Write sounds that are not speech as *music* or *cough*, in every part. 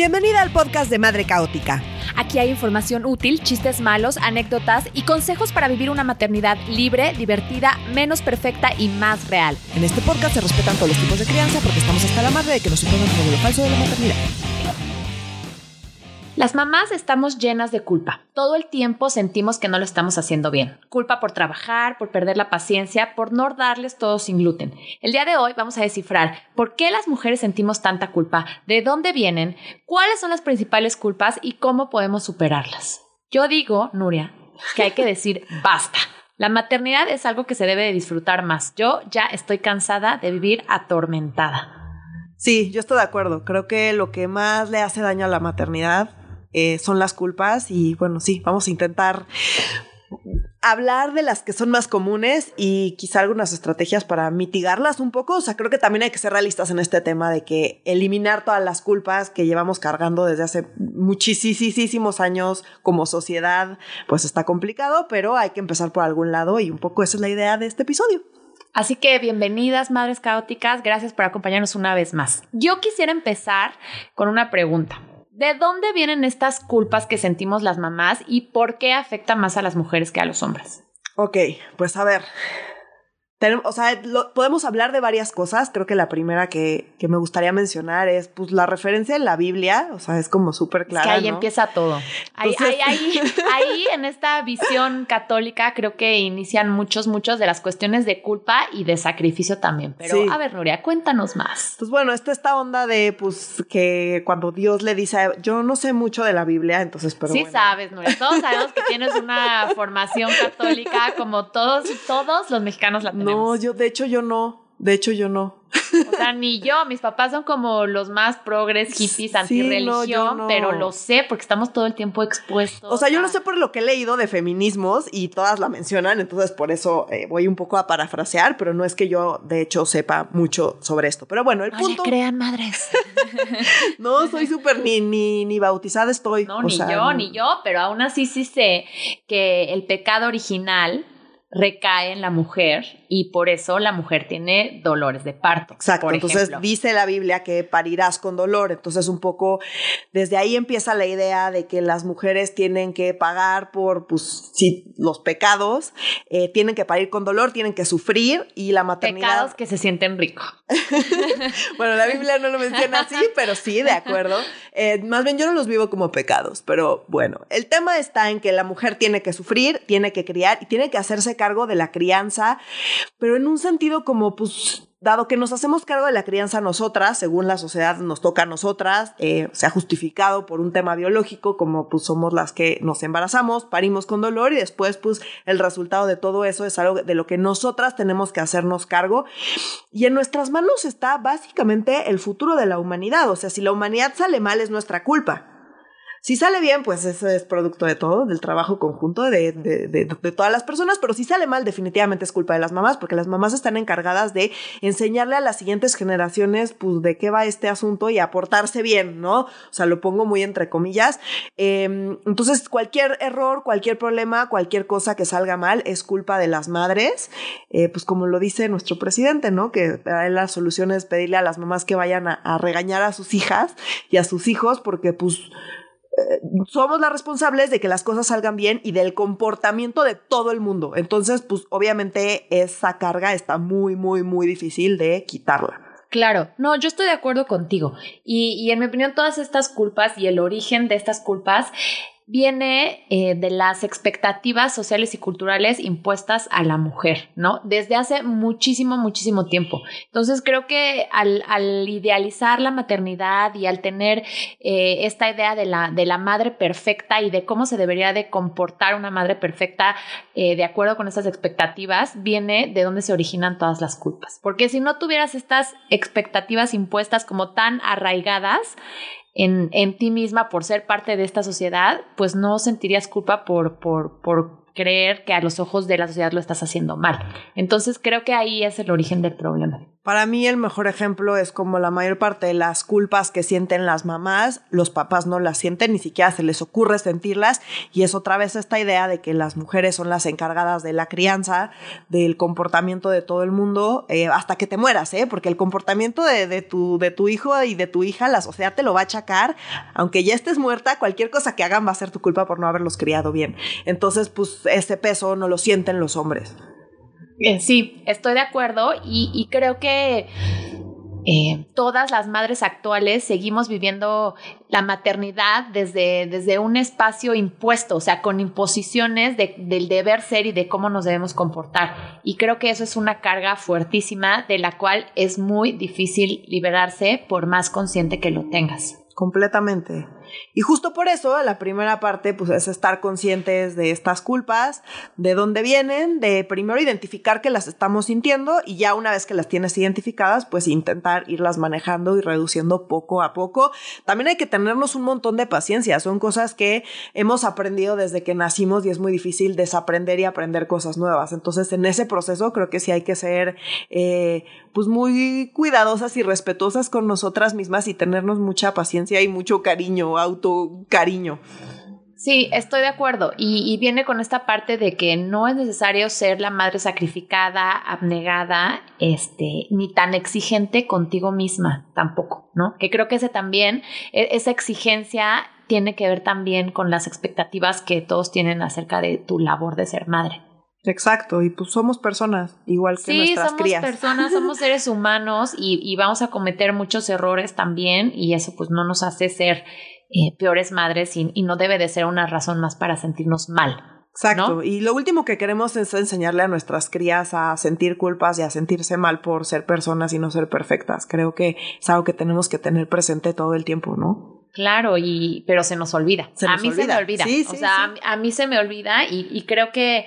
Bienvenida al podcast de Madre Caótica. Aquí hay información útil, chistes malos, anécdotas y consejos para vivir una maternidad libre, divertida, menos perfecta y más real. En este podcast se respetan todos los tipos de crianza porque estamos hasta la madre de que nos impongan un lo falso de la maternidad. Las mamás estamos llenas de culpa. Todo el tiempo sentimos que no lo estamos haciendo bien. Culpa por trabajar, por perder la paciencia, por no darles todo sin gluten. El día de hoy vamos a descifrar por qué las mujeres sentimos tanta culpa, de dónde vienen, cuáles son las principales culpas y cómo podemos superarlas. Yo digo, Nuria, que hay que decir *laughs* basta. La maternidad es algo que se debe de disfrutar más. Yo ya estoy cansada de vivir atormentada. Sí, yo estoy de acuerdo. Creo que lo que más le hace daño a la maternidad eh, son las culpas y bueno, sí, vamos a intentar hablar de las que son más comunes y quizá algunas estrategias para mitigarlas un poco. O sea, creo que también hay que ser realistas en este tema de que eliminar todas las culpas que llevamos cargando desde hace muchísimos años como sociedad, pues está complicado, pero hay que empezar por algún lado y un poco esa es la idea de este episodio. Así que bienvenidas, madres caóticas, gracias por acompañarnos una vez más. Yo quisiera empezar con una pregunta. ¿De dónde vienen estas culpas que sentimos las mamás y por qué afecta más a las mujeres que a los hombres? Ok, pues a ver, o sea, podemos hablar de varias cosas. Creo que la primera que, que, me gustaría mencionar es pues la referencia en la Biblia. O sea, es como súper clara. Es que ahí empieza todo. Ahí, ahí, *laughs* ahí, en esta visión católica creo que inician muchos, muchos de las cuestiones de culpa y de sacrificio también. Pero a ver, Nuria, cuéntanos más. Pues bueno, está esta onda de pues que cuando Dios le dice, yo no sé mucho de la Biblia, entonces, pero. Sí sabes, Nuria. Todos sabemos que tienes una formación católica como todos, todos los mexicanos la tenemos. No, yo, de hecho, yo no. De hecho, yo no. O sea, ni yo. Mis papás son como los más progres, *laughs* hippies, antirreligión, pero lo sé porque estamos todo el tiempo expuestos. O sea, yo lo sé por lo que he leído de feminismos y todas la mencionan, entonces por eso eh, voy un poco a parafrasear, pero no es que yo, de hecho, sepa mucho sobre esto. Pero bueno, el punto. crean madres. *laughs* no, soy súper ni, ni, ni bautizada estoy. No, ni yo, ni yo, pero aún así sí sé que el pecado original recae en la mujer y por eso la mujer tiene dolores de parto. Exacto, entonces dice la Biblia que parirás con dolor, entonces un poco desde ahí empieza la idea de que las mujeres tienen que pagar por pues, sí, los pecados, eh, tienen que parir con dolor, tienen que sufrir y la maternidad... Pecados que se sienten ricos. *laughs* bueno, la Biblia no lo menciona así, pero sí, de acuerdo. Eh, más bien yo no los vivo como pecados, pero bueno, el tema está en que la mujer tiene que sufrir, tiene que criar y tiene que hacerse cargo de la crianza, pero en un sentido como pues dado que nos hacemos cargo de la crianza nosotras, según la sociedad nos toca a nosotras, eh, se ha justificado por un tema biológico, como pues somos las que nos embarazamos, parimos con dolor y después pues el resultado de todo eso es algo de lo que nosotras tenemos que hacernos cargo. Y en nuestras manos está básicamente el futuro de la humanidad, o sea, si la humanidad sale mal es nuestra culpa. Si sale bien, pues eso es producto de todo, del trabajo conjunto de, de, todas las personas, pero si sale mal, definitivamente es culpa de las mamás, porque las mamás están encargadas de enseñarle a las siguientes generaciones, pues, de qué va este asunto y aportarse bien, ¿no? O sea, lo pongo muy entre comillas. Eh, entonces, cualquier error, cualquier problema, cualquier cosa que salga mal es culpa de las madres, eh, pues como lo dice nuestro presidente, ¿no? Que la solución es pedirle a las mamás que vayan a, a regañar a sus hijas y a sus hijos, porque pues somos las responsables de que las cosas salgan bien y del comportamiento de todo el mundo. Entonces, pues obviamente esa carga está muy, muy, muy difícil de quitarla. Claro, no, yo estoy de acuerdo contigo. Y, y en mi opinión, todas estas culpas y el origen de estas culpas viene eh, de las expectativas sociales y culturales impuestas a la mujer, ¿no? Desde hace muchísimo, muchísimo tiempo. Entonces creo que al, idealizar la maternidad y al tener eh, esta idea de la, de la madre perfecta y de cómo se debería de comportar una madre perfecta eh, de acuerdo con esas expectativas, viene de donde se originan todas las culpas. Porque si no tuvieras estas expectativas impuestas como tan arraigadas, en, en, ti misma por ser parte de esta sociedad, pues no sentirías culpa por, por, por creer que a los ojos de la sociedad lo estás haciendo mal. Entonces creo que ahí es el origen del problema. Para mí el mejor ejemplo es como la mayor parte de las culpas que sienten las mamás, los papás no las sienten, ni siquiera se les ocurre sentirlas y es otra vez esta idea de que las mujeres son las encargadas de la crianza, del comportamiento de todo el mundo, eh, hasta que te mueras, ¿eh? porque el comportamiento de, de, tu, de tu hijo y de tu hija, la sociedad te lo va a achacar, aunque ya estés muerta, cualquier cosa que hagan va a ser tu culpa por no haberlos criado bien. Entonces, pues ese peso no lo sienten los hombres. Eh, sí, estoy de acuerdo y, creo que eh, todas las madres actuales seguimos viviendo la maternidad desde, desde un espacio impuesto, o sea, con imposiciones del deber ser y de cómo nos debemos comportar. Y creo que eso es una carga fuertísima de la cual es muy difícil liberarse por más consciente que lo tengas. Completamente. Y justo por eso la primera parte pues es estar conscientes de estas culpas, de dónde vienen, de primero identificar que las estamos sintiendo y ya una vez que las tienes identificadas pues intentar irlas manejando y reduciendo poco a poco. También hay que tenernos un montón de paciencia, son cosas que hemos aprendido desde que nacimos y es muy difícil desaprender y aprender cosas nuevas. Entonces en ese proceso creo que sí hay que ser eh, pues muy cuidadosas y respetuosas con nosotras mismas y tenernos mucha paciencia y mucho cariño auto cariño. Sí, estoy de acuerdo. Y, viene con esta parte de que no es necesario ser la madre sacrificada, abnegada, este, ni tan exigente contigo misma tampoco, ¿no? Que creo que ese también, e, esa exigencia tiene que ver también con las expectativas que todos tienen acerca de tu labor de ser madre. Exacto, y pues somos personas, igual que nuestras crías. Sí, somos personas, somos *laughs* seres humanos y, y, vamos a cometer muchos errores también y eso pues no nos hace ser eh, peores madres y, no debe de ser una razón más para sentirnos mal. Exacto. Y lo último que queremos es enseñarle a nuestras crías a sentir culpas y a sentirse mal por ser personas y no ser perfectas. Creo que es algo que tenemos que tener presente todo el tiempo, ¿no? Claro, y pero se nos olvida. a mí se me olvida. o sea, a, mí se me olvida y, y creo que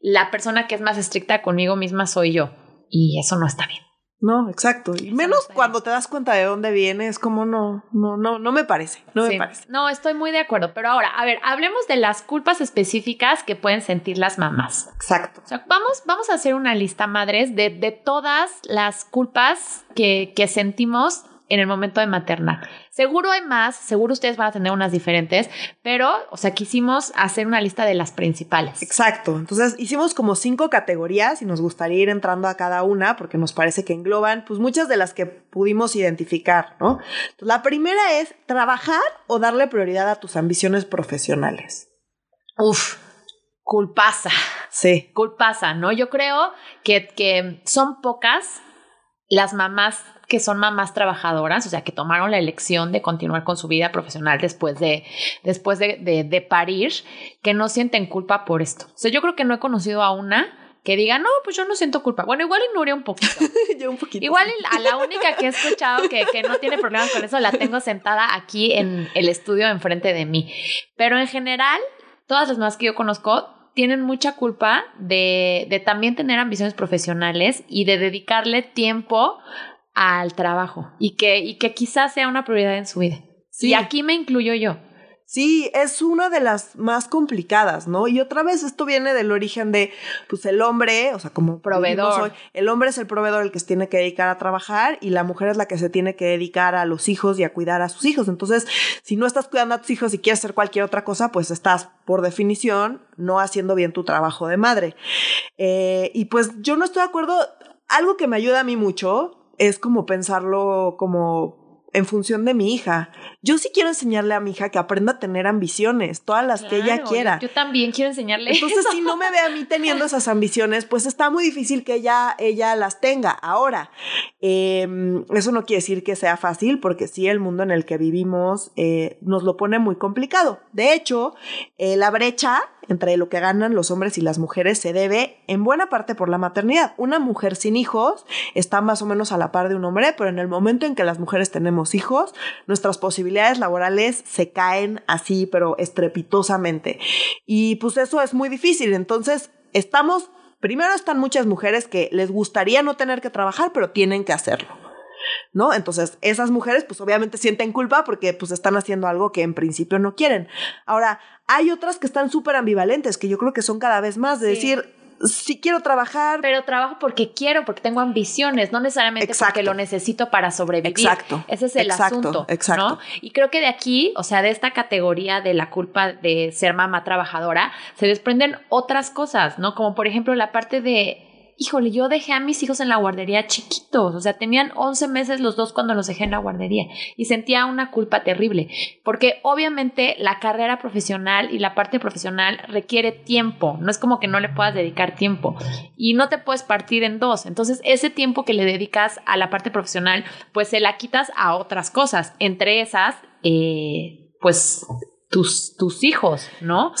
la persona que es más estricta conmigo misma soy yo. Y eso no está bien. No, exacto. Y menos cuando te das cuenta de dónde viene, es como no, no, no, no me parece, no me parece. No, estoy muy de acuerdo. Pero ahora, a ver, hablemos de las culpas específicas que pueden sentir las mamás. Exacto. O sea, vamos, vamos a hacer una lista, madres, de, de todas las culpas que, que sentimos en el momento de maternar. Seguro hay más, seguro ustedes van a tener unas diferentes, pero, o sea, quisimos hacer una lista de las principales. Exacto. Entonces, hicimos como cinco categorías y nos gustaría ir entrando a cada una porque nos parece que engloban, pues, muchas de las que pudimos identificar, ¿no? Entonces, la primera es trabajar o darle prioridad a tus ambiciones profesionales. Uf, culpasa. Sí. Culpasa, ¿no? Yo creo que, que son pocas las mamás que son mamás trabajadoras, o sea, que tomaron la elección de continuar con su vida profesional después de, después de, de, parir, que no sienten culpa por esto. O sea, yo creo que no he conocido a una que diga, no, pues yo no siento culpa. Bueno, igual y un poquito. *laughs* yo un poquito. Igual a la única que he escuchado que, que, no tiene problemas con eso, la tengo sentada aquí en el estudio enfrente de mí. Pero en general, todas las mamás que yo conozco tienen mucha culpa de, de también tener ambiciones profesionales y de dedicarle tiempo al trabajo y que, y que quizás sea una prioridad en su vida. Y aquí me incluyo yo. Sí, es una de las más complicadas, ¿no? Y otra vez esto viene del origen de, pues el hombre, o sea, como proveedor. el hombre es el proveedor el que se tiene que dedicar a trabajar y la mujer es la que se tiene que dedicar a los hijos y a cuidar a sus hijos. Entonces, si no estás cuidando a tus hijos y quieres hacer cualquier otra cosa, pues estás, por definición, no haciendo bien tu trabajo de madre. Eh, y pues yo no estoy de acuerdo. Algo que me ayuda a mí mucho es como pensarlo como en función de mi hija. Yo sí quiero enseñarle a mi hija que aprenda a tener ambiciones, todas las que ella quiera. Yo, también quiero enseñarle. Entonces, si no me ve a mí teniendo esas ambiciones, pues está muy difícil que ella, ella las tenga. Ahora, em, eso no quiere decir que sea fácil, porque sí, el mundo en el que vivimos eh, nos lo pone muy complicado. De hecho, eh, la brecha entre lo que ganan los hombres y las mujeres se debe en buena parte por la maternidad. Una mujer sin hijos está más o menos a la par de un hombre, pero en el momento en que las mujeres tenemos hijos, nuestras posibilidades laborales se caen así, pero estrepitosamente. Y pues eso es muy difícil. Entonces, estamos, primero están muchas mujeres que les gustaría no tener que trabajar, pero tienen que hacerlo. ¿No? Entonces, esas mujeres pues obviamente sienten culpa porque pues están haciendo algo que en principio no quieren. Ahora, hay otras que están súper ambivalentes, que yo creo que son cada vez más, de decir, si quiero trabajar. Pero trabajo porque quiero, porque tengo ambiciones, no necesariamente porque lo necesito para sobrevivir. Exacto. Ese es el asunto. Exacto. Y creo que de aquí, o sea, de esta categoría de la culpa de ser mamá trabajadora, se desprenden otras cosas, ¿no? Como por ejemplo la parte de híjole, yo dejé a mis hijos en la guardería chiquitos, o sea, tenían 11 meses los dos cuando los dejé en la guardería y sentía una culpa terrible, porque obviamente la carrera profesional y la parte profesional requiere tiempo, no es como que no le puedas dedicar tiempo y no te puedes partir en dos, entonces ese tiempo que le dedicas a la parte profesional, pues se la quitas a otras cosas, entre esas, eh, pues tus, tus hijos, ¿no?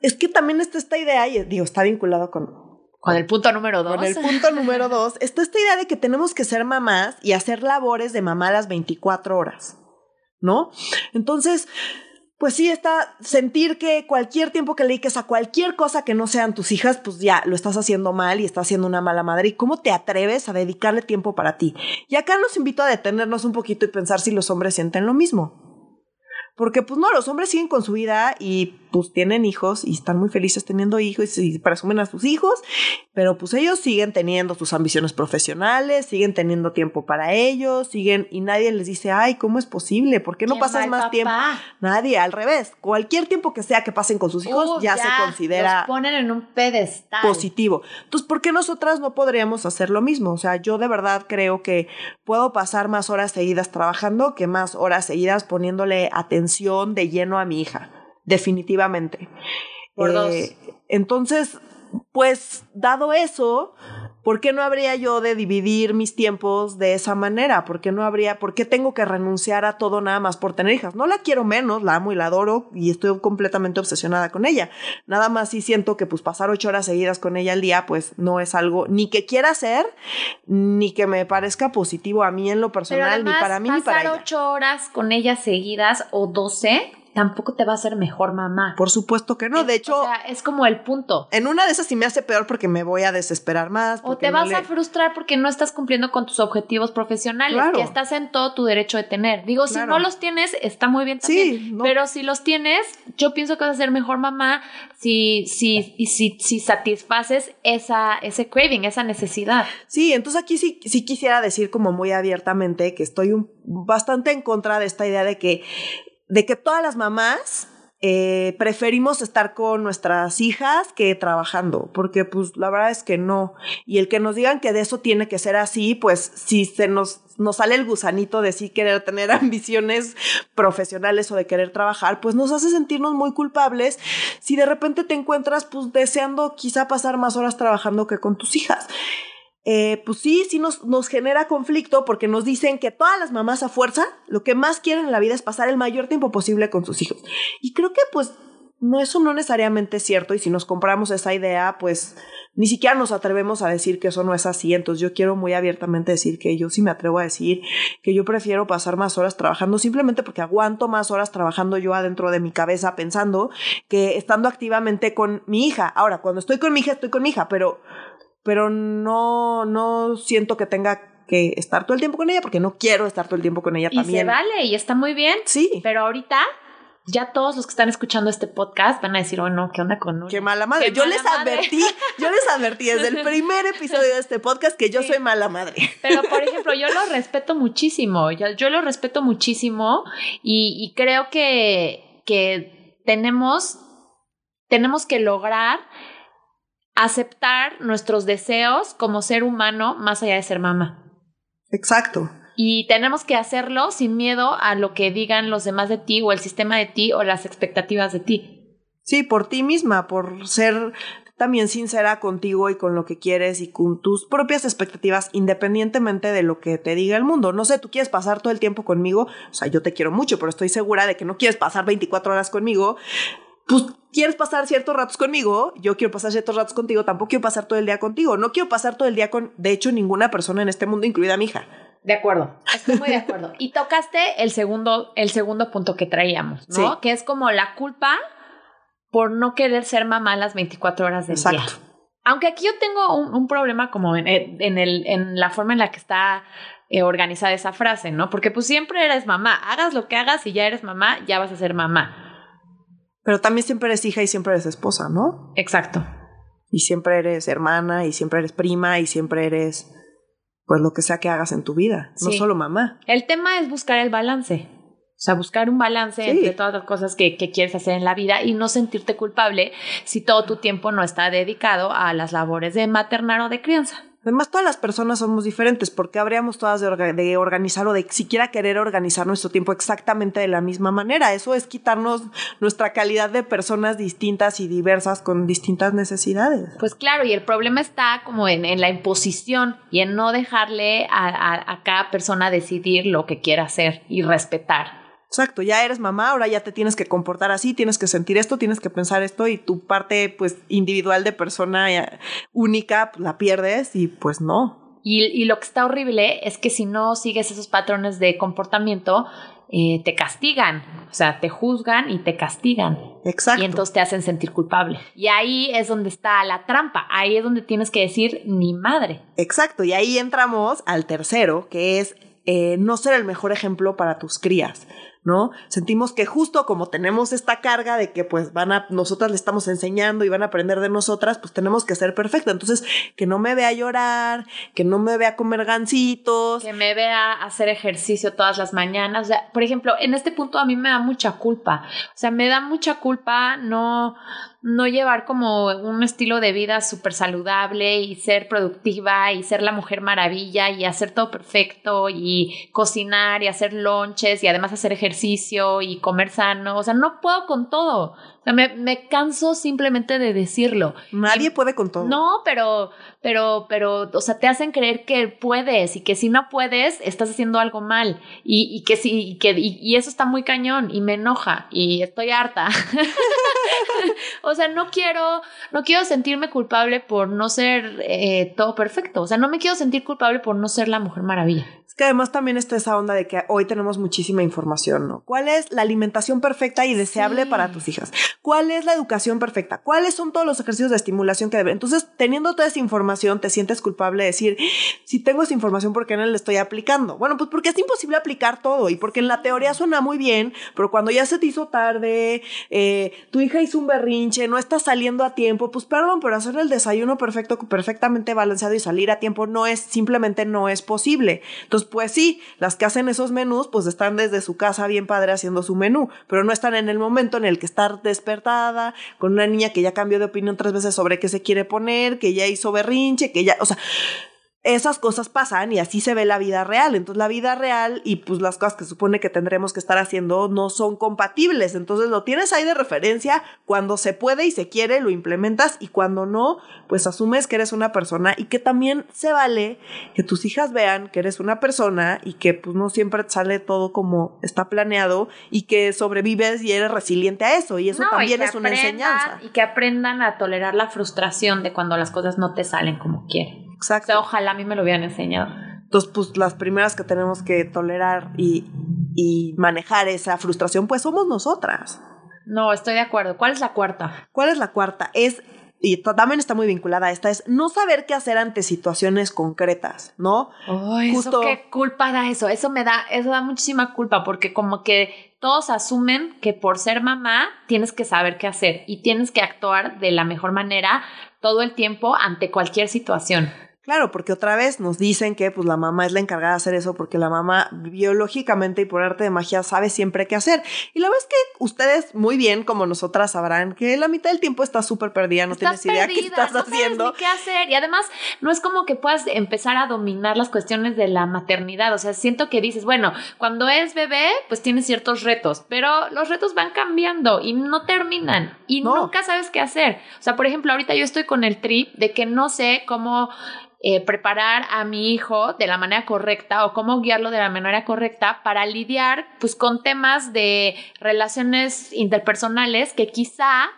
Es que también está esta idea, y digo, está vinculado con con el punto número dos. Con el punto número *laughs* dos. Está esta idea de que tenemos que ser mamás y hacer labores de mamá las 24 horas, ¿no? Entonces, pues sí, está sentir que cualquier tiempo que le dediques a cualquier cosa que no sean tus hijas, pues ya lo estás haciendo mal y estás haciendo una mala madre. ¿Y cómo te atreves a dedicarle tiempo para ti? Y acá nos invito a detenernos un poquito y pensar si los hombres sienten lo mismo. Porque pues no, los hombres siguen con su vida y pues tienen hijos y están muy felices teniendo hijos y presumen a sus hijos, pero pues ellos siguen teniendo sus ambiciones profesionales, siguen teniendo tiempo para ellos, siguen y nadie les dice, ay, ¿cómo es posible? ¿Por qué no pasas más tiempo? Nadie, al revés, cualquier tiempo que sea que pasen con sus hijos ya, se considera... Los ponen en un pedestal. Positivo. Entonces, ¿por qué nosotras no podríamos hacer lo mismo? O sea, yo de verdad creo que puedo pasar más horas seguidas trabajando que más horas seguidas poniéndole atención de lleno a mi hija definitivamente. Por dos. Eh, entonces, pues, dado eso, ¿por qué no habría yo de dividir mis tiempos de esa manera? ¿Por qué no habría, por qué tengo que renunciar a todo nada más por tener hijas? No la quiero menos, la amo y la adoro y estoy completamente obsesionada con ella. Nada más sí siento que pues pasar ocho horas seguidas con ella al día pues no es algo ni que quiera hacer, ni que me parezca positivo a mí en lo personal, ni para mí ni para ella. Pasar ocho horas con ella seguidas o doce tampoco te va a hacer mejor mamá. Por supuesto que no. De hecho, o sea, es como el punto. En una de esas sí me hace peor porque me voy a desesperar más. O te vas a frustrar porque no estás cumpliendo con tus objetivos profesionales, que estás en todo tu derecho de tener. Digo, si no los tienes, está muy bien también. Sí, Pero si los tienes, yo pienso que vas a ser mejor mamá si, si, si, si satisfaces esa, ese craving, esa necesidad. Sí, entonces aquí sí, sí quisiera decir como muy abiertamente que estoy bastante en contra de esta idea de que de que todas las mamás eh, preferimos estar con nuestras hijas que trabajando, porque pues la verdad es que no. Y el que nos digan que de eso tiene que ser así, pues si se nos, sale el gusanito de sí querer tener *laughs* ambiciones profesionales o de querer trabajar, pues nos hace sentirnos muy culpables si de repente te encuentras pues deseando quizá pasar más horas trabajando que con tus hijas. Eh, pues sí, sí nos, nos genera conflicto porque nos dicen que todas las mamás a fuerza lo que más quieren en la vida es pasar el mayor tiempo posible con sus hijos. Y creo que pues no, eso no necesariamente es cierto y si nos compramos esa idea, pues ni siquiera nos atrevemos a decir que eso no es así. Entonces yo quiero muy abiertamente decir que yo sí me atrevo a decir que yo prefiero pasar más horas trabajando simplemente porque aguanto más horas trabajando yo adentro de mi cabeza pensando que estando activamente con mi hija. Ahora, cuando estoy con mi hija, estoy con mi hija, pero pero no, no siento que tenga que estar todo el tiempo con ella porque no quiero estar todo el tiempo con ella también. Y se vale y está muy bien. Sí. Pero ahorita ya todos los que están escuchando este podcast van a decir, oh no, ¿qué onda con uno? Qué mala madre. yo les advertí, yo les advertí desde el primer episodio de este podcast que yo soy mala madre. Pero, por ejemplo, yo lo respeto muchísimo, yo, yo lo respeto muchísimo y, y creo que, que tenemos, tenemos que lograr aceptar nuestros deseos como ser humano más allá de ser mamá. Exacto. Y tenemos que hacerlo sin miedo a lo que digan los demás de ti o el sistema de ti o las expectativas de ti. Sí, por ti misma, por ser también sincera contigo y con lo que quieres y con tus propias expectativas, independientemente de lo que te diga el mundo. No sé, tú quieres pasar todo el tiempo conmigo, o sea, yo te quiero mucho, pero estoy segura de que no quieres pasar 24 horas conmigo, pues quieres pasar ciertos ratos conmigo, yo quiero pasar ciertos ratos contigo, tampoco quiero pasar todo el día contigo, no quiero pasar todo el día con, de hecho, ninguna persona en este mundo, incluida mi hija. De acuerdo, estoy muy de *laughs* acuerdo. Y tocaste el segundo, el segundo punto que traíamos, ¿no? Que es como la culpa por no querer ser mamá las 24 horas del Exacto. día. Aunque aquí yo tengo un, problema como en, en, el, en la forma en la que está eh, organizada esa frase, ¿no? Porque pues siempre eres mamá, hagas lo que hagas y ya eres mamá, ya vas a ser mamá. Pero también siempre eres hija y siempre eres esposa, ¿no? Exacto. y siempre eres hermana y siempre eres prima y siempre eres pues lo que sea que hagas en tu vida, no solo mamá. El tema es buscar el balance. O sea, buscar un balance entre todas las cosas que, que, quieres hacer en la vida y no sentirte culpable si todo tu tiempo no está dedicado a las labores de maternar o de crianza. Además, todas las personas somos diferentes, porque habríamos todas de, organizar o de siquiera querer organizar nuestro tiempo exactamente de la misma manera. Eso es quitarnos nuestra calidad de personas distintas y diversas con distintas necesidades. Pues claro, y el problema está como en, la imposición y en no dejarle a, a cada persona decidir lo que quiera hacer y respetar. Exacto, ya eres mamá, ahora ya te tienes que comportar así, tienes que sentir esto, tienes que pensar esto y tu parte pues individual de persona eh, única pues, la pierdes y pues no. Y, y, lo que está horrible es que si no sigues esos patrones de comportamiento, eh, te castigan, o sea, te juzgan y te castigan. Exacto. Y entonces te hacen sentir culpable. Y ahí es donde está la trampa, ahí es donde tienes que decir ni madre. Exacto, y ahí entramos al tercero, que es eh, no ser el mejor ejemplo para tus crías. ¿No? Sentimos que justo como tenemos esta carga de que pues van a, nosotras le estamos enseñando y van a aprender de nosotras, pues tenemos que ser perfecta. Entonces, que no me vea llorar, que no me vea comer gancitos. Que me vea hacer ejercicio todas las mañanas. por ejemplo, en este punto a mí me da mucha culpa. O sea, me da mucha culpa no, no llevar como un estilo de vida súper saludable y ser productiva y ser la mujer maravilla y hacer todo perfecto y cocinar y hacer lonches y además hacer ejercicio y comer sano. O sea, no puedo con todo me, canso simplemente de decirlo. Nadie puede con todo. No, pero, pero, pero, o sea, te hacen creer que puedes y que si no puedes, estás haciendo algo mal. Y, y que sí, y que, y, eso está muy cañón y me enoja y estoy harta. *laughs* o sea, no quiero, no quiero sentirme culpable por no ser eh, todo perfecto. O sea, no me quiero sentir culpable por no ser la mujer maravilla que además también está esa onda de que hoy tenemos muchísima información, ¿no? ¿Cuál es la alimentación perfecta y deseable para tus hijas? ¿Cuál es la educación perfecta? ¿Cuáles son todos los ejercicios de estimulación que deben? Entonces, teniendo toda esa información, te sientes culpable de decir, si tengo esa información, ¿por qué no la estoy aplicando? Bueno, pues porque es imposible aplicar todo y porque en la teoría suena muy bien, pero cuando ya se te hizo tarde, eh, tu hija hizo un berrinche, no está saliendo a tiempo, pues perdón, pero hacer el desayuno perfecto, perfectamente balanceado y salir a tiempo no es, simplemente no es posible. Entonces, pues sí, las que hacen esos menús, pues están desde su casa bien padre haciendo su menú, pero no están en el momento en el que estar despertada, con una niña que ya cambió de opinión tres veces sobre qué se quiere poner, que ya hizo berrinche, que ya, o sea, esas cosas pasan y así se ve la vida real. Entonces la vida real y pues las cosas que supone que tendremos que estar haciendo no son compatibles. Entonces lo tienes ahí de referencia. Cuando se puede y se quiere, lo implementas y cuando no, pues asumes que eres una persona y que también se vale que tus hijas vean que eres una persona y que pues no siempre sale todo como está planeado y que sobrevives y eres resiliente a eso. Y eso también es una enseñanza. Y que aprendan a tolerar la frustración de cuando las cosas no te salen como quieren. Exacto. ojalá a mí me lo hubieran enseñado. Entonces, pues las primeras que tenemos que tolerar y, y manejar esa frustración, pues somos nosotras. No, estoy de acuerdo. ¿Cuál es la cuarta? ¿Cuál es la cuarta? Es y también está muy vinculada a esta, es no saber qué hacer ante situaciones concretas, ¿no? Ay, Justo... eso qué culpa da eso, eso me da, eso da muchísima culpa, porque como que todos asumen que por ser mamá tienes que saber qué hacer y tienes que actuar de la mejor manera todo el tiempo ante cualquier situación. Claro, porque otra vez nos dicen que pues la mamá es la encargada de hacer eso porque la mamá biológicamente y por arte de magia sabe siempre qué hacer. Y la verdad es que ustedes muy bien como nosotras sabrán que la mitad del tiempo está súper perdida, no tienes idea qué estás no haciendo. Sabes ni qué hacer y además no es como que puedas empezar a dominar las cuestiones de la maternidad, o sea, siento que dices, bueno, cuando es bebé pues tienes ciertos retos, pero los retos van cambiando y no terminan y nunca sabes qué hacer. O sea, por ejemplo, ahorita yo estoy con el trip de que no sé cómo eh, preparar a mi hijo de la manera correcta o cómo guiarlo de la manera correcta para lidiar pues con temas de relaciones interpersonales que quizá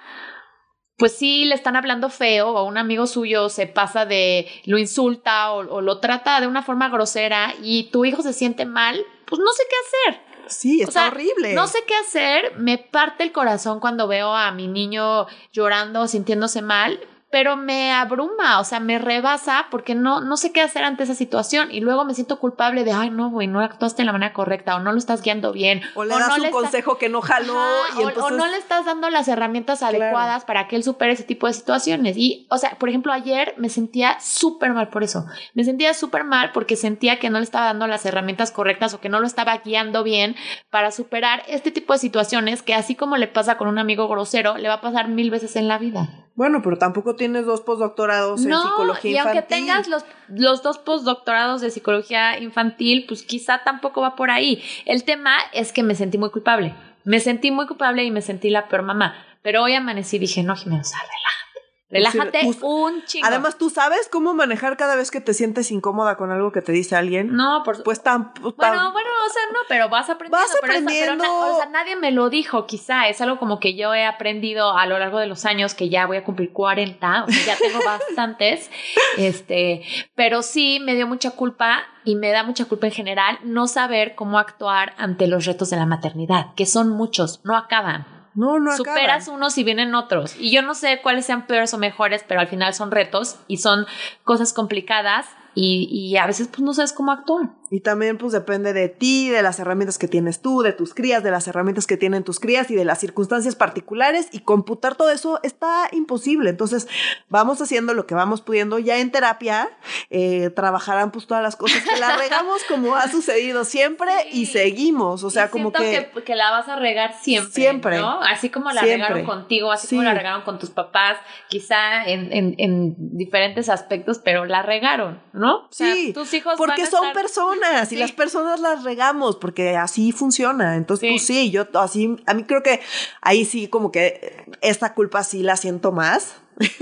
pues sí le están hablando feo o un amigo suyo se pasa de lo insulta o, o lo trata de una forma grosera y tu hijo se siente mal, pues no sé qué hacer. Sí, está horrible. No sé qué hacer, me parte el corazón cuando veo a mi niño llorando, sintiéndose mal, pero me abruma, o sea, me rebasa porque no, no sé qué hacer ante esa situación y luego me siento culpable de, ay, no, güey, no actuaste de la manera correcta o no lo estás guiando bien. O le das no un consejo que no jaló y o, o, no le estás dando las herramientas adecuadas para que él supere ese tipo de situaciones. Y, o sea, por ejemplo, ayer me sentía súper mal por eso. Me sentía súper mal porque sentía que no le estaba dando las herramientas correctas o que no lo estaba guiando bien para superar este tipo de situaciones que así como le pasa con un amigo grosero, le va a pasar mil veces en la vida. Bueno, pero tampoco tienes dos postdoctorados en psicología infantil. Y aunque tengas los, los dos postdoctorados de psicología infantil, pues quizá tampoco va por ahí. El tema es que me sentí muy culpable. Me sentí muy culpable y me sentí la peor mamá. Pero hoy amanecí y dije, no, Jimena, relájate. Relájate un chingo. Además, ¿tú sabes cómo manejar cada vez que te sientes incómoda con algo que te dice alguien? No, por Pues tan, Bueno, bueno, o sea, no, pero vas aprendiendo. Vas aprendiendo. o sea, nadie me lo dijo, quizá. Es algo como que yo he aprendido a lo largo de los años que ya voy a cumplir 40, o sea, ya tengo bastantes. *laughs* Este, pero sí me dio mucha culpa y me da mucha culpa en general no saber cómo actuar ante los retos de la maternidad, que son muchos, no acaban. No, no Superas unos y vienen otros. Y yo no sé cuáles sean peores o mejores, pero al final son retos y son cosas complicadas y, y a veces pues no sabes cómo actuar. Y también pues depende de ti, de las herramientas que tienes tú, de tus crías, de las herramientas que tienen tus crías y de las circunstancias particulares y computar todo eso está imposible. Entonces vamos haciendo lo que vamos pudiendo. Ya en terapia eh, trabajarán pues todas las cosas que la regamos como ha sucedido siempre *laughs* y seguimos. O sea, como que, que, la vas a regar siempre. Siempre. ¿no? Así como la regaron contigo, así como la regaron con tus papás, quizá en, en, en, diferentes aspectos, pero la regaron, ¿no? O sea, sí, tus hijos porque son personas y las personas las regamos porque así funciona. Entonces, pues sí, yo así, a mí creo que ahí sí como que esta culpa sí la siento más.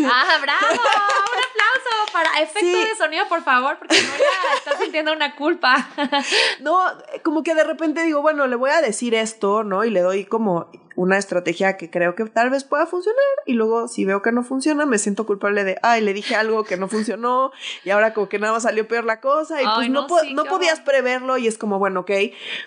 ¡Ah, bravo! Para efecto de sonido, por favor, porque no *laughs* está sintiendo una culpa. *laughs* no, como que de repente digo, bueno, le voy a decir esto, ¿no? Y le doy como una estrategia que creo que tal vez pueda funcionar y luego si veo que no funciona me siento culpable de, ay, le dije algo que no funcionó y ahora como que nada más salió peor la cosa y pues no, no, podías preverlo y es como, bueno, ok,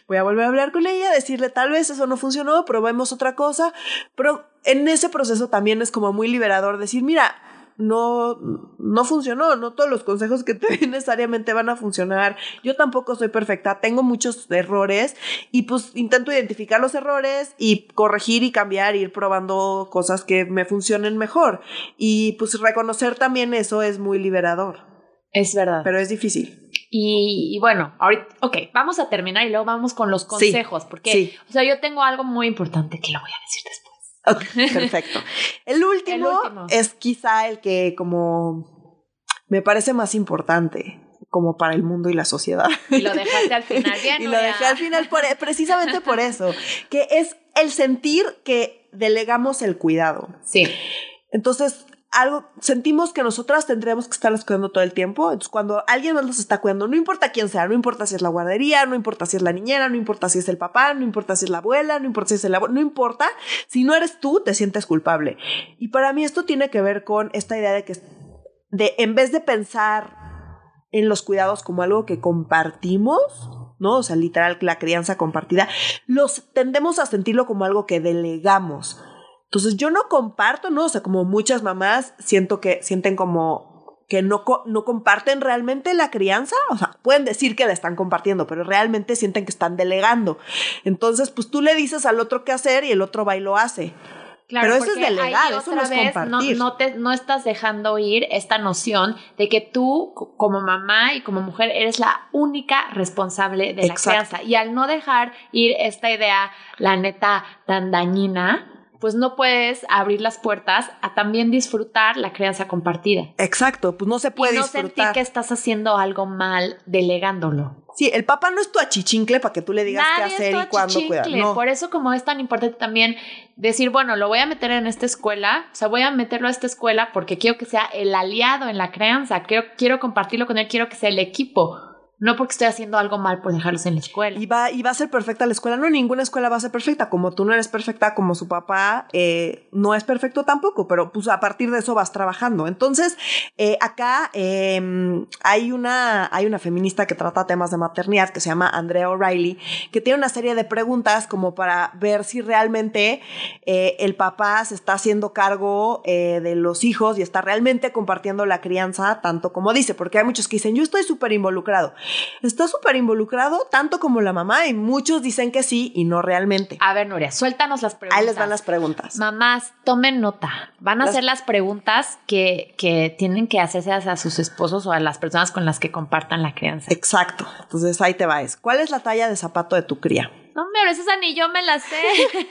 voy a volver a hablar con ella, decirle tal vez eso no funcionó, probemos otra cosa, pero en ese proceso también es como muy liberador decir, mira, no, no funcionó, no todos los consejos que *laughs* te necesariamente van a funcionar. Yo tampoco soy perfecta, tengo muchos errores y pues intento identificar los errores y corregir y cambiar, ir probando cosas que me funcionen mejor. Y pues reconocer también eso es muy liberador. Es verdad. Pero es difícil. Y, bueno, ahorita, ok, vamos a terminar y luego vamos con los consejos, porque, o sea, yo tengo algo muy importante que lo voy a decir después. *laughs* perfecto. El último, es quizá el que como me parece más importante como para el mundo y la sociedad. Y lo dejaste al final *laughs* bien. y lo dejé al final por, e, precisamente por eso, que es el sentir que delegamos el cuidado. Sí. Entonces, algo, sentimos que nosotras tendríamos que estarlas cuidando todo el tiempo. Entonces, cuando alguien más nos está cuidando, no importa quién sea, no importa si es la guardería, no importa si es la niñera, no importa si es el papá, no importa si es la abuela, no importa si es el abuelo, no importa, si no eres tú, te sientes culpable. Y para mí esto tiene que ver con esta idea de que, de, en vez de pensar en los cuidados como algo que compartimos, ¿no? O sea, literal, la crianza compartida, los tendemos a sentirlo como algo que delegamos. Entonces yo no comparto, ¿no? O sea, como muchas mamás siento que sienten como que no, no comparten realmente la crianza, o sea, pueden decir que la están compartiendo, pero realmente sienten que están delegando. Entonces, pues tú le dices al otro qué hacer y el otro va y lo hace. Claro, pero eso es delegar, eso no es compartir. No, te, no estás dejando ir esta noción de que tú, como mamá y como mujer, eres la única responsable de la crianza. Y al no dejar ir esta idea, la neta, tan dañina, pues no puedes abrir las puertas a también disfrutar la crianza compartida. Exacto, pues no se puede y no disfrutar. sentir que estás haciendo algo mal delegándolo. Sí, el papá no es tu achichincle para que tú le digas qué hacer y cuándo cuidar. No. Por eso como es tan importante también decir, bueno, lo voy a meter en esta escuela, o sea, voy a meterlo a esta escuela porque quiero que sea el aliado en la crianza, quiero, quiero compartirlo con él, quiero que sea el equipo no porque estoy haciendo algo mal por dejarlos en la escuela. Y va, y va a ser perfecta la escuela. No, ninguna escuela va a ser perfecta. Como tú no eres perfecta, como su papá eh, no es perfecto tampoco, pero pues a partir de eso vas trabajando. Entonces, eh, acá em, hay, una, hay una feminista que trata temas de maternidad que se llama Andrea O'Reilly, que tiene una serie de preguntas como para ver si realmente eh, el papá se está haciendo cargo de los hijos y está realmente compartiendo la crianza tanto como dice, porque hay muchos que dicen, yo estoy súper involucrado está súper involucrado, tanto como la mamá, y muchos dicen que sí y no realmente. A ver, Nuria, suéltanos las preguntas. Ahí les van las preguntas. Mamás, tomen nota. Van a hacer las preguntas que, que tienen que hacerse a sus esposos o a las personas con las que compartan la crianza. Exacto. Entonces ahí te va. ¿Cuál es la talla de zapato de tu cría? No, pero esa ni yo me la sé.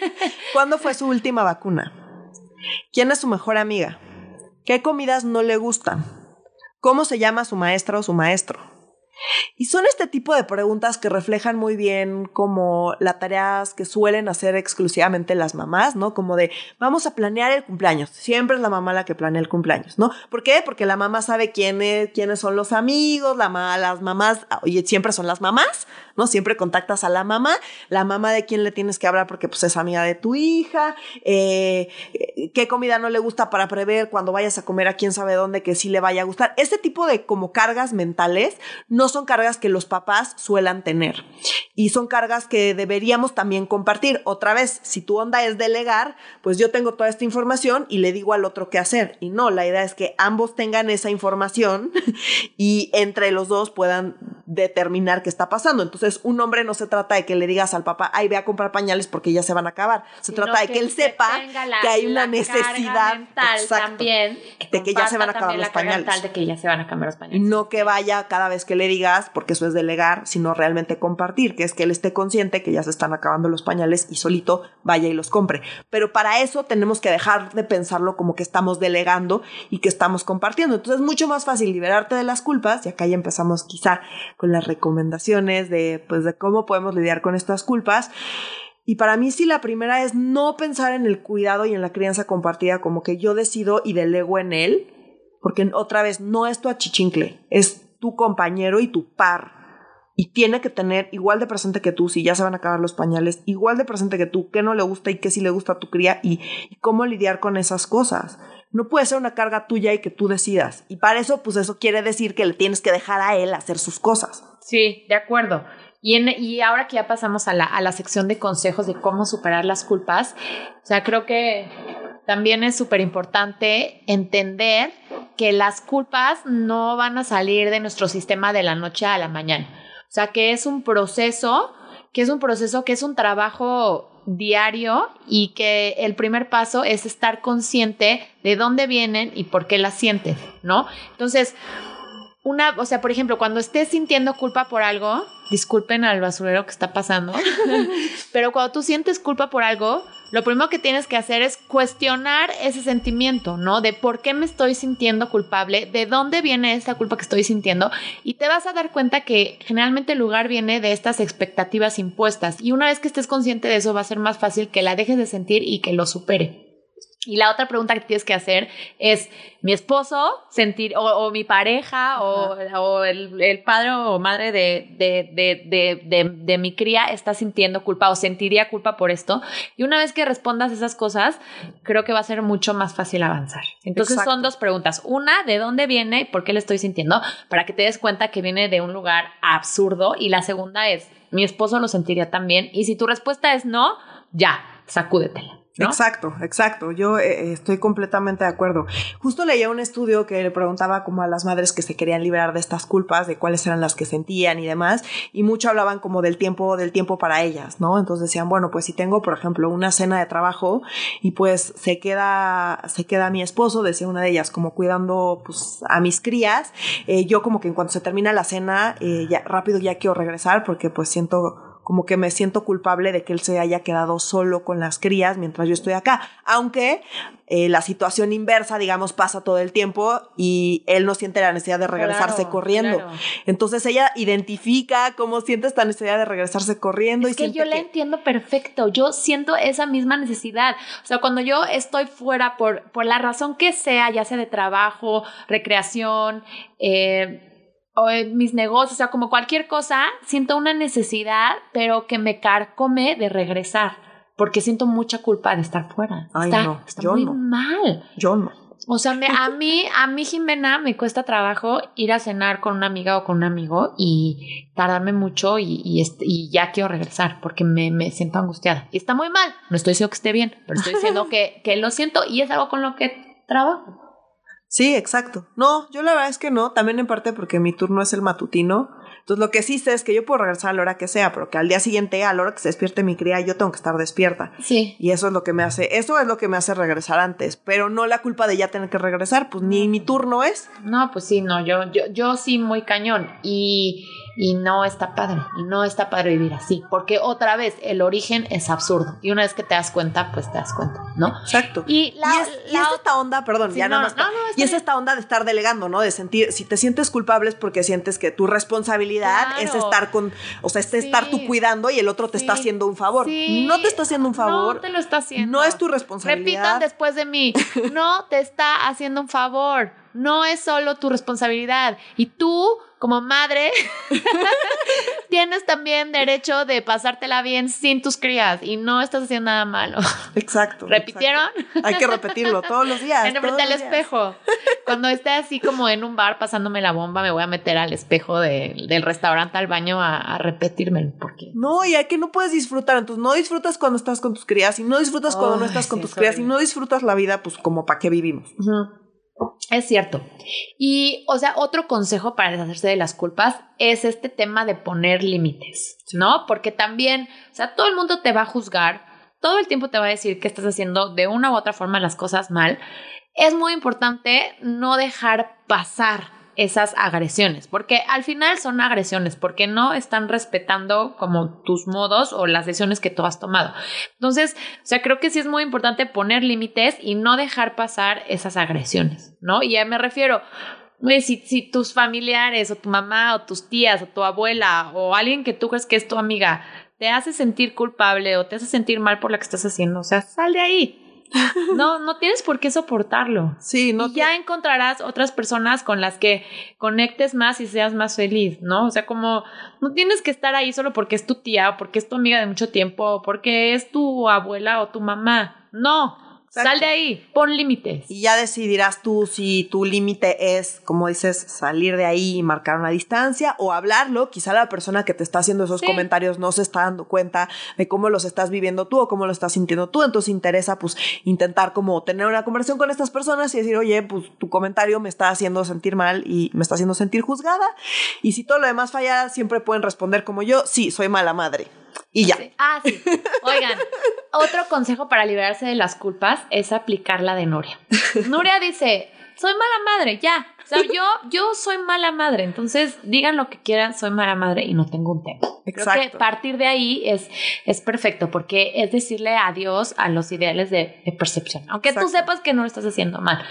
*laughs* ¿Cuándo fue su última vacuna? ¿Quién es su mejor amiga? ¿Qué comidas no le gustan? ¿Cómo se llama su maestra o su maestro? Y son este tipo de preguntas que reflejan muy bien como las tareas que suelen hacer exclusivamente las mamás, ¿no? Como de, vamos a planear el cumpleaños. Siempre es la mamá la que planea el cumpleaños, ¿no? ¿Por qué? Porque la mamá sabe quiénes, quiénes son los amigos, la las mamás, oye, siempre son las mamás, ¿no? Siempre contactas a la mamá, la mamá de quién le tienes que hablar porque pues es amiga de tu hija, eh, qué comida no le gusta para prever cuando vayas a comer a quién sabe dónde que sí le vaya a gustar. Este tipo de como cargas mentales no son cargas que los papás suelan tener y son cargas que deberíamos también compartir. Otra vez, si tu onda es delegar, pues yo tengo toda esta información y le digo al otro qué hacer. Y no, la idea es que ambos tengan esa información *laughs* y entre los dos puedan determinar qué está pasando. Entonces, un hombre no se trata de que le digas al papá, ay, ve a comprar pañales porque ya se van a acabar. Se trata de que, él sepa que hay una necesidad también de que ya se van a acabar los pañales. De que ya se van a acabar los pañales. No que vaya cada vez que le porque eso es delegar, sino realmente compartir, que es que él esté consciente que ya se están acabando los pañales y solito vaya y los compre. Pero para eso tenemos que dejar de pensarlo como que estamos delegando y que estamos compartiendo. Entonces es mucho más fácil liberarte de las culpas y acá ya empezamos quizá con las recomendaciones de, pues, de cómo podemos lidiar con estas culpas. Y para mí sí la primera es no pensar en el cuidado y en la crianza compartida como que yo decido y delego en él, porque otra vez no es tu achichincle, es tu compañero y tu par. Y tiene que tener igual de presente que tú, si ya se van a acabar los pañales, igual de presente que tú, qué no le gusta y qué sí le gusta a tu cría y, y cómo lidiar con esas cosas no puede ser una carga tuya y que tú decidas. Y para eso, pues eso quiere decir que le tienes que dejar a él hacer sus cosas. Sí, de acuerdo. Y, en, y ahora que ya pasamos a la, a la sección de consejos de cómo superar las culpas, o sea, creo que también es súper importante entender que las culpas no van a salir de nuestro sistema de la noche a la mañana. O sea, que es un proceso, que es un proceso, que es un trabajo diario y que el primer paso es estar consciente de dónde vienen y por qué las sientes, ¿no? Entonces, una, o sea, por ejemplo, cuando estés sintiendo culpa por algo, disculpen al basurero que está pasando, *laughs* pero cuando tú sientes culpa por algo, lo primero que tienes que hacer es cuestionar ese sentimiento, ¿no? De por qué me estoy sintiendo culpable, de dónde viene esta culpa que estoy sintiendo, y te vas a dar cuenta que generalmente el lugar viene de estas expectativas impuestas, y una vez que estés consciente de eso va a ser más fácil que la dejes de sentir y que lo supere. Y la otra pregunta que tienes que hacer es, mi esposo sentir, o, mi pareja, o, el, padre o madre de, de, mi cría está sintiendo culpa o sentiría culpa por esto. Y una vez que respondas esas cosas, creo que va a ser mucho más fácil avanzar. Entonces son dos preguntas. Una, ¿de dónde viene y por qué le estoy sintiendo? Para que te des cuenta que viene de un lugar absurdo. Y la segunda es, mi esposo lo sentiría también. Y si tu respuesta es no, ya, sacúdetela. Exacto, exacto. Yo eh, estoy completamente de acuerdo. Justo leía un estudio que le preguntaba como a las madres que se querían liberar de estas culpas, de cuáles eran las que sentían y demás, y mucho hablaban como del tiempo, del tiempo para ellas, ¿no? Entonces decían, bueno, pues si tengo, por ejemplo, una cena de trabajo y pues se queda, se queda mi esposo, decía una de ellas, como cuidando pues a mis crías, eh, yo como que en cuanto se termina la cena, eh, ya rápido ya quiero regresar porque pues siento como que me siento culpable de que él se haya quedado solo con las crías mientras yo estoy acá. Aunque eh, la situación inversa, digamos, pasa todo el tiempo y él no siente la necesidad de regresarse corriendo. Entonces ella identifica cómo siente esta necesidad de regresarse corriendo. Es que yo la entiendo perfecto. Yo siento esa misma necesidad. O sea, cuando yo estoy fuera por, por la razón que sea, ya sea de trabajo, recreación, eh, o en mis negocios, o sea, como cualquier cosa, siento una necesidad, pero que me carcome de regresar, porque siento mucha culpa de estar fuera. Ay, está no, está yo muy no. mal. Yo no. O sea, me- a mí, a mí, Jimena, me cuesta trabajo ir a cenar con una amiga o con un amigo y tardarme mucho y, y, este- y ya quiero regresar porque me, me siento angustiada. Y está muy mal. No estoy diciendo que esté bien, pero estoy diciendo *laughs* que, que lo siento y es algo con lo que trabajo. Sí, exacto. No, yo la verdad es que no, también en parte porque mi turno es el matutino. Entonces lo que sí sé es que yo puedo regresar a la hora que sea, pero que al día siguiente, a la hora que se despierte mi cría, yo tengo que estar despierta. Sí. Y eso es lo que me hace, eso es lo que me hace regresar antes, pero no la culpa de ya tener que regresar, pues ni mi turno es. No, pues sí, no, yo, yo, yo sí muy cañón. Y, y no está padre. Y no está padre vivir así. Porque otra vez, el origen es absurdo. Y una vez que te das cuenta, pues te das cuenta, ¿no? Exacto. Y la, y es, y la es ot- esta onda, perdón, Sí, ya no, nada más. no, no, y es esta onda de estar delegando, ¿no? De sentir, si te sientes culpable es porque sientes que tu responsabilidad es Claro. estar con, o sea, es estar tú cuidando y el otro te está haciendo un favor. Sí. No te está haciendo un favor. No te lo está haciendo. No es tu responsabilidad. Repitan después de mí. No te está haciendo un favor. No es solo tu responsabilidad. Y tú, como madre, *laughs* tienes también derecho de pasártela bien sin tus crías. Y no estás haciendo nada malo. Exacto. ¿Repitieron? exacto. Hay que repetirlo todos los días. En frente al días. espejo. Cuando esté así como en un bar pasándome la bomba, me voy a meter al espejo de- del restaurante al baño a, a repetirme. Porque No, y hay que no puedes disfrutar. Entonces, no disfrutas cuando estás con tus crías y no disfrutas cuando no estás con sí, tus crías y no disfrutas la vida, pues como para qué vivimos. Es cierto. Y, o sea, otro consejo para deshacerse de las culpas es este tema de poner límites, ¿no? Porque también, o sea, todo el mundo te va a juzgar, todo el tiempo te va a decir que estás haciendo de una u otra forma las cosas mal. Es muy importante no dejar pasar esas agresiones, porque al final son agresiones, porque no están respetando como tus modos o las decisiones que tú has tomado. Entonces, o sea, creo que sí es muy importante poner límites y no dejar pasar esas agresiones, ¿no? Y ya me refiero, si, si tus familiares o tu mamá o tus tías o tu abuela o alguien que tú crees que es tu amiga te hace sentir culpable o te hace sentir mal por lo que estás haciendo, o sea, sal de ahí. No, no tienes por qué soportarlo. Sí, no y ya encontrarás otras personas con las que conectes más y seas más feliz, ¿no? O sea, como no tienes que estar ahí solo porque es tu tía o porque es tu amiga de mucho tiempo o porque es tu abuela o tu mamá. No, Exacto. sal de ahí, pon límites. Y ya decidirás tú si tu límite es, como dices, salir de ahí y marcar una distancia o hablarlo. Quizá la persona que te está haciendo esos Sí. comentarios no se está dando cuenta de cómo los estás viviendo tú o cómo lo estás sintiendo tú. Entonces interesa pues intentar como tener una conversación con estas personas y decir, oye, pues tu comentario me está haciendo sentir mal y me está haciendo sentir juzgada. Y si todo lo demás falla, siempre pueden responder como yo, sí, soy mala madre. Y ya. Sí. Ah, sí. Oigan, otro consejo para liberarse de las culpas es aplicar la de Nuria. Nuria dice, soy mala madre, ya. O sea, yo, yo soy mala madre. Entonces, digan lo que quieran, soy mala madre y no tengo un tema. Creo que Exacto. partir de ahí es, es perfecto porque es decirle adiós a los ideales de, de percepción. Aunque tú Exacto. sepas que no lo estás haciendo mal.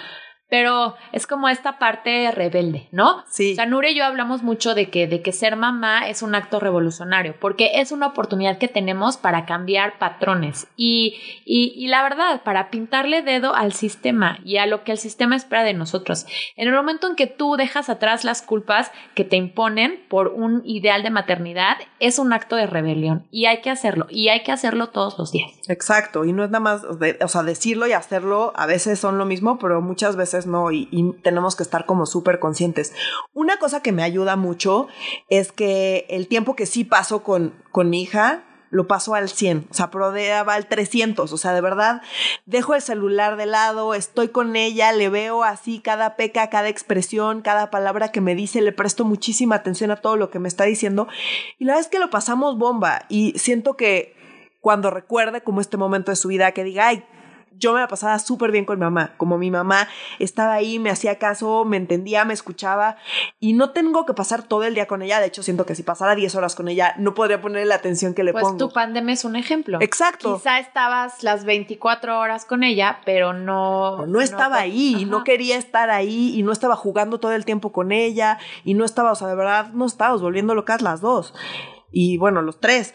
Pero es como esta parte rebelde, ¿no? Sí. O sea, y yo hablamos mucho de que, de que ser mamá es un acto revolucionario, porque es una oportunidad que tenemos para cambiar patrones y, y, y la verdad, para pintarle dedo al sistema y a lo que el sistema espera de nosotros. En el momento en que tú dejas atrás las culpas que te imponen por un ideal de maternidad, es un acto de rebelión y hay que hacerlo, y hay que hacerlo todos los días. Exacto, y no es nada más, de- o sea, decirlo y hacerlo a veces son lo mismo, pero muchas veces no, y, tenemos que estar como súper conscientes. Una cosa que me ayuda mucho es que el tiempo que sí paso con, con mi hija, lo paso al 100, o sea, pero de- va al 300, o sea, de verdad, dejo el celular de lado, estoy con ella, le veo así cada peca, cada expresión, cada palabra que me dice, le presto muchísima atención a todo lo que me está diciendo, y la verdad es que lo pasamos bomba, y siento que cuando recuerde como este momento de su vida, que diga, ay, yo me la pasaba súper bien con mi mamá, como mi mamá estaba ahí, me hacía caso, me entendía, me escuchaba y no tengo que pasar todo el día con ella, de hecho siento que si pasara 10 horas con ella no podría ponerle la atención que le Pues pongo. tu pandemia es un ejemplo. Exacto. Quizá estabas las 24 horas con ella, pero no... O no estaba ahí, y no quería estar ahí y no estaba jugando todo el tiempo con ella y no estaba, o sea, de verdad nos estábamos volviendo locas las dos. Y bueno, los tres.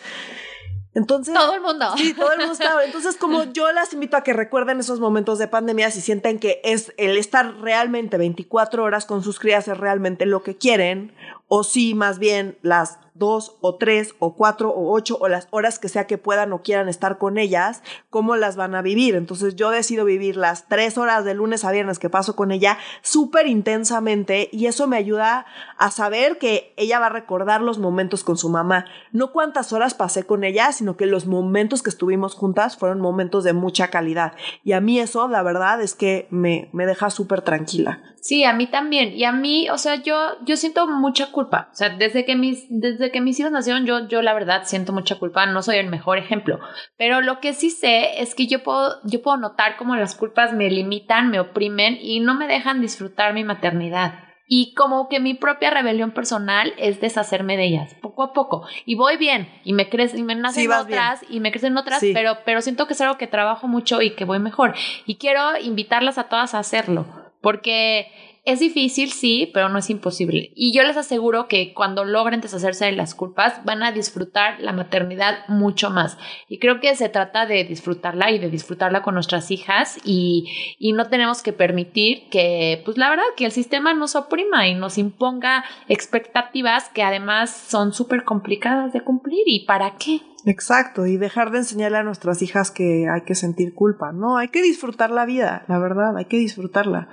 Entonces, Todo el mundo. Sí, todo el mundo estaba. Entonces, como *laughs* yo las invito a que recuerden esos momentos de pandemia, si sienten que es el estar realmente 24 horas con sus crías es realmente lo que quieren, o si más bien las dos o tres o cuatro o ocho o las horas que sea que puedan o quieran estar con ellas, cómo las van a vivir. Entonces yo decido vivir las tres horas de lunes a viernes que paso con ella súper intensamente y eso me ayuda a saber que ella va a recordar los momentos con su mamá. No cuántas horas pasé con ella, sino que los momentos que estuvimos juntas fueron momentos de mucha calidad. Y a mí eso, la verdad, es que me, me deja súper tranquila. Sí, a mí también. Y a mí, o sea, yo, yo siento mucha culpa. O sea, desde que mis, que mis hijos nacieron, yo, yo la verdad siento mucha culpa. No soy el mejor ejemplo. Pero lo que sí sé es que yo puedo, yo puedo notar cómo las culpas me limitan, me oprimen y no me dejan disfrutar mi maternidad. Y como que mi propia rebelión personal es deshacerme de ellas, poco a poco. Y voy bien, y me crecen, y me nacen otras, y me crecen otras, pero, pero siento que es algo que trabajo mucho y que voy mejor. Y quiero invitarlas a todas a hacerlo porque es difícil, sí, pero no es imposible. Y yo les aseguro que cuando logren deshacerse de las culpas, van a disfrutar la maternidad mucho más. Y creo que se trata de disfrutarla y de disfrutarla con nuestras hijas y, y no tenemos que permitir que, pues la verdad, que el sistema nos oprima y nos imponga expectativas que además son súper complicadas de cumplir. ¿Y para qué? Exacto, y dejar de enseñarle a nuestras hijas que hay que sentir culpa. No, hay que disfrutar la vida, la verdad, hay que disfrutarla.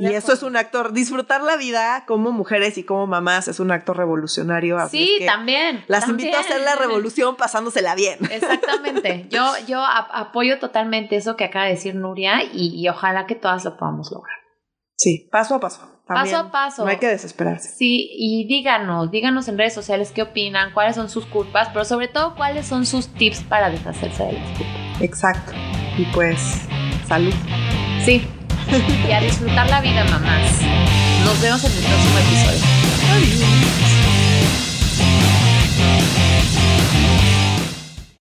y eso es un actor, disfrutar la vida como mujeres y como mamás es un acto revolucionario. sí, también. Las invito a hacer la revolución pasándosela bien. Exactamente. *laughs* Yo, yo apoyo totalmente eso que acaba de decir Nuria y ojalá que todas lo podamos lograr. Sí, paso a paso paso a paso. No hay que desesperarse. Sí, y díganos, díganos en redes sociales qué opinan, cuáles son sus culpas, pero sobre todo cuáles son sus tips para deshacerse de las culpas. Exacto. Y pues, salud. Sí. y a disfrutar la vida, mamás. Nos vemos en el próximo episodio. Adiós.